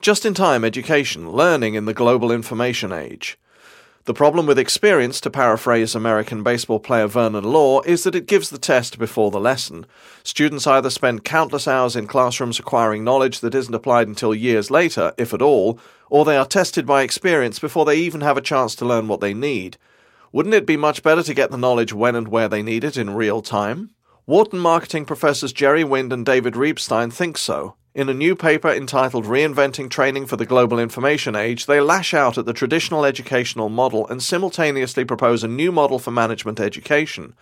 Just in time education, learning in the global information age. The problem with experience, to paraphrase American baseball player Vernon Law, is that it gives the test before the lesson. Students either spend countless hours in classrooms acquiring knowledge that isn't applied until years later, if at all, or they are tested by experience before they even have a chance to learn what they need. Wouldn't it be much better to get the knowledge when and where they need it in real time? Wharton marketing professors Jerry Wind and David Reibstein think so. In a new paper entitled Reinventing Training for the Global Information Age, they lash out at the traditional educational model and simultaneously propose a new model for management education.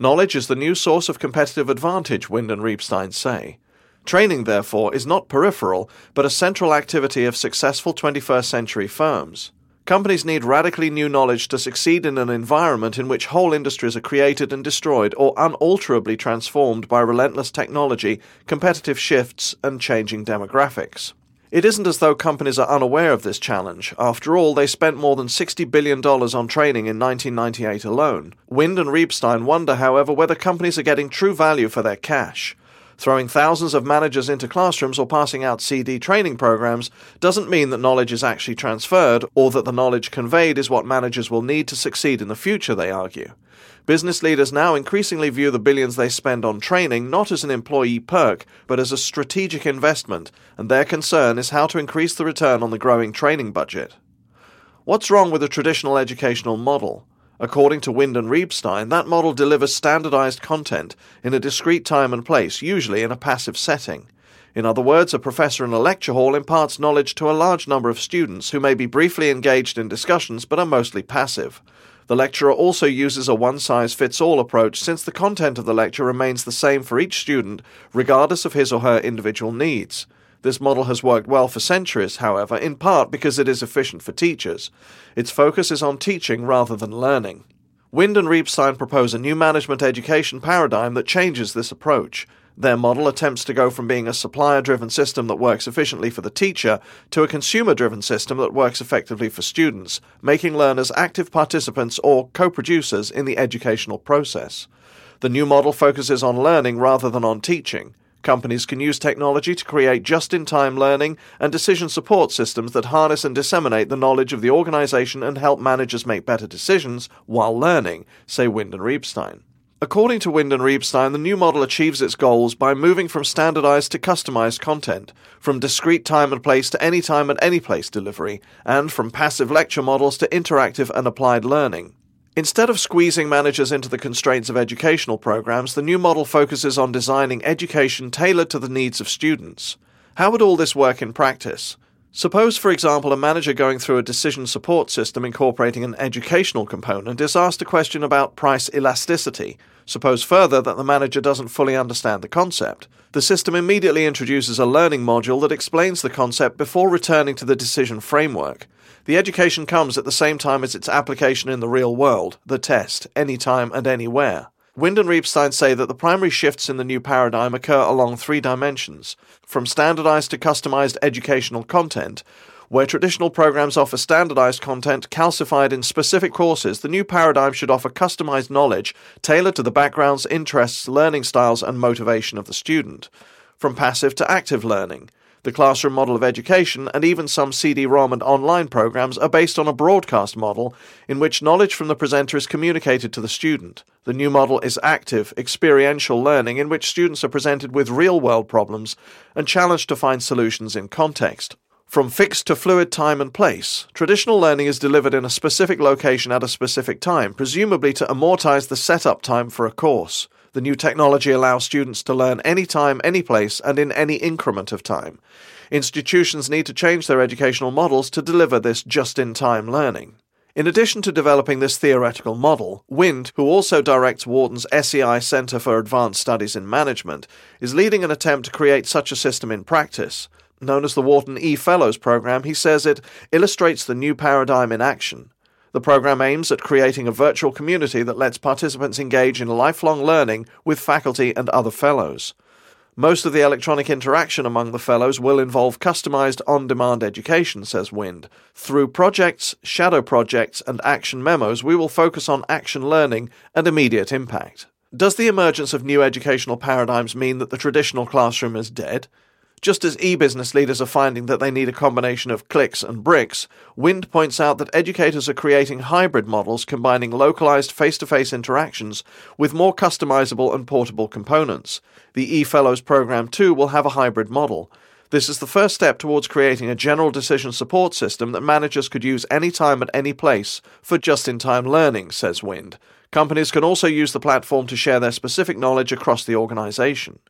Knowledge is the new source of competitive advantage, Wind and Reibstein say. Training, therefore, is not peripheral, but a central activity of successful 21st century firms. Companies need radically new knowledge to succeed in an environment in which whole industries are created and destroyed or unalterably transformed by relentless technology, competitive shifts, and changing demographics. It isn't as though companies are unaware of this challenge. After all, they spent more than $60 billion on training in 1998 alone. Wind and Reibstein wonder, however, whether companies are getting true value for their cash. Throwing thousands of managers into classrooms or passing out CD training programs doesn't mean that knowledge is actually transferred or that the knowledge conveyed is what managers will need to succeed in the future, they argue. Business leaders now increasingly view the billions they spend on training not as an employee perk, but as a strategic investment, and their concern is how to increase the return on the growing training budget. What's wrong with the traditional educational model? According to Wind and Reibstein, that model delivers standardized content in a discrete time and place, usually in a passive setting. In other words, a professor in a lecture hall imparts knowledge to a large number of students who may be briefly engaged in discussions but are mostly passive. The lecturer also uses a one size fits all approach since the content of the lecture remains the same for each student, regardless of his or her individual needs. This model has worked well for centuries, however, in part because it is efficient for teachers. Its focus is on teaching rather than learning. Wind and Reibstein propose a new management education paradigm that changes this approach. Their model attempts to go from being a supplier driven system that works efficiently for the teacher to a consumer driven system that works effectively for students, making learners active participants or co producers in the educational process. The new model focuses on learning rather than on teaching. Companies can use technology to create just in time learning and decision support systems that harness and disseminate the knowledge of the organization and help managers make better decisions while learning, say Wind and Reibstein. According to Wind and Reibstein, the new model achieves its goals by moving from standardized to customized content, from discrete time and place to any time and any place delivery, and from passive lecture models to interactive and applied learning. Instead of squeezing managers into the constraints of educational programs, the new model focuses on designing education tailored to the needs of students. How would all this work in practice? Suppose, for example, a manager going through a decision support system incorporating an educational component is asked a question about price elasticity. Suppose further that the manager doesn't fully understand the concept. The system immediately introduces a learning module that explains the concept before returning to the decision framework. The education comes at the same time as its application in the real world, the test, anytime and anywhere. Wind and Reibstein say that the primary shifts in the new paradigm occur along three dimensions from standardized to customized educational content. Where traditional programs offer standardized content calcified in specific courses, the new paradigm should offer customized knowledge tailored to the backgrounds, interests, learning styles, and motivation of the student. From passive to active learning. The classroom model of education and even some CD ROM and online programs are based on a broadcast model in which knowledge from the presenter is communicated to the student. The new model is active, experiential learning in which students are presented with real world problems and challenged to find solutions in context. From fixed to fluid time and place, traditional learning is delivered in a specific location at a specific time, presumably to amortize the setup time for a course. The new technology allows students to learn anytime, any place, and in any increment of time. Institutions need to change their educational models to deliver this just in time learning. In addition to developing this theoretical model, Wind, who also directs Wharton's SEI Centre for Advanced Studies in Management, is leading an attempt to create such a system in practice. Known as the Wharton E Fellows program, he says it illustrates the new paradigm in action. The program aims at creating a virtual community that lets participants engage in lifelong learning with faculty and other fellows. Most of the electronic interaction among the fellows will involve customized on demand education, says Wind. Through projects, shadow projects, and action memos, we will focus on action learning and immediate impact. Does the emergence of new educational paradigms mean that the traditional classroom is dead? Just as e business leaders are finding that they need a combination of clicks and bricks, Wind points out that educators are creating hybrid models combining localized face to face interactions with more customizable and portable components. The eFellows program, too, will have a hybrid model. This is the first step towards creating a general decision support system that managers could use anytime at any place for just in time learning, says Wind. Companies can also use the platform to share their specific knowledge across the organization.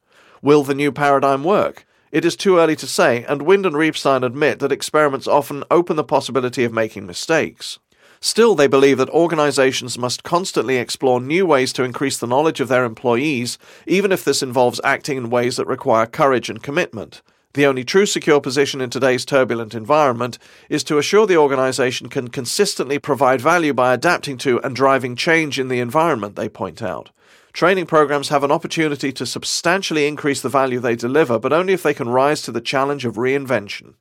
Will the new paradigm work? It is too early to say, and Wind and Reibstein admit that experiments often open the possibility of making mistakes. Still, they believe that organizations must constantly explore new ways to increase the knowledge of their employees, even if this involves acting in ways that require courage and commitment. The only true secure position in today's turbulent environment is to assure the organization can consistently provide value by adapting to and driving change in the environment, they point out. Training programs have an opportunity to substantially increase the value they deliver, but only if they can rise to the challenge of reinvention.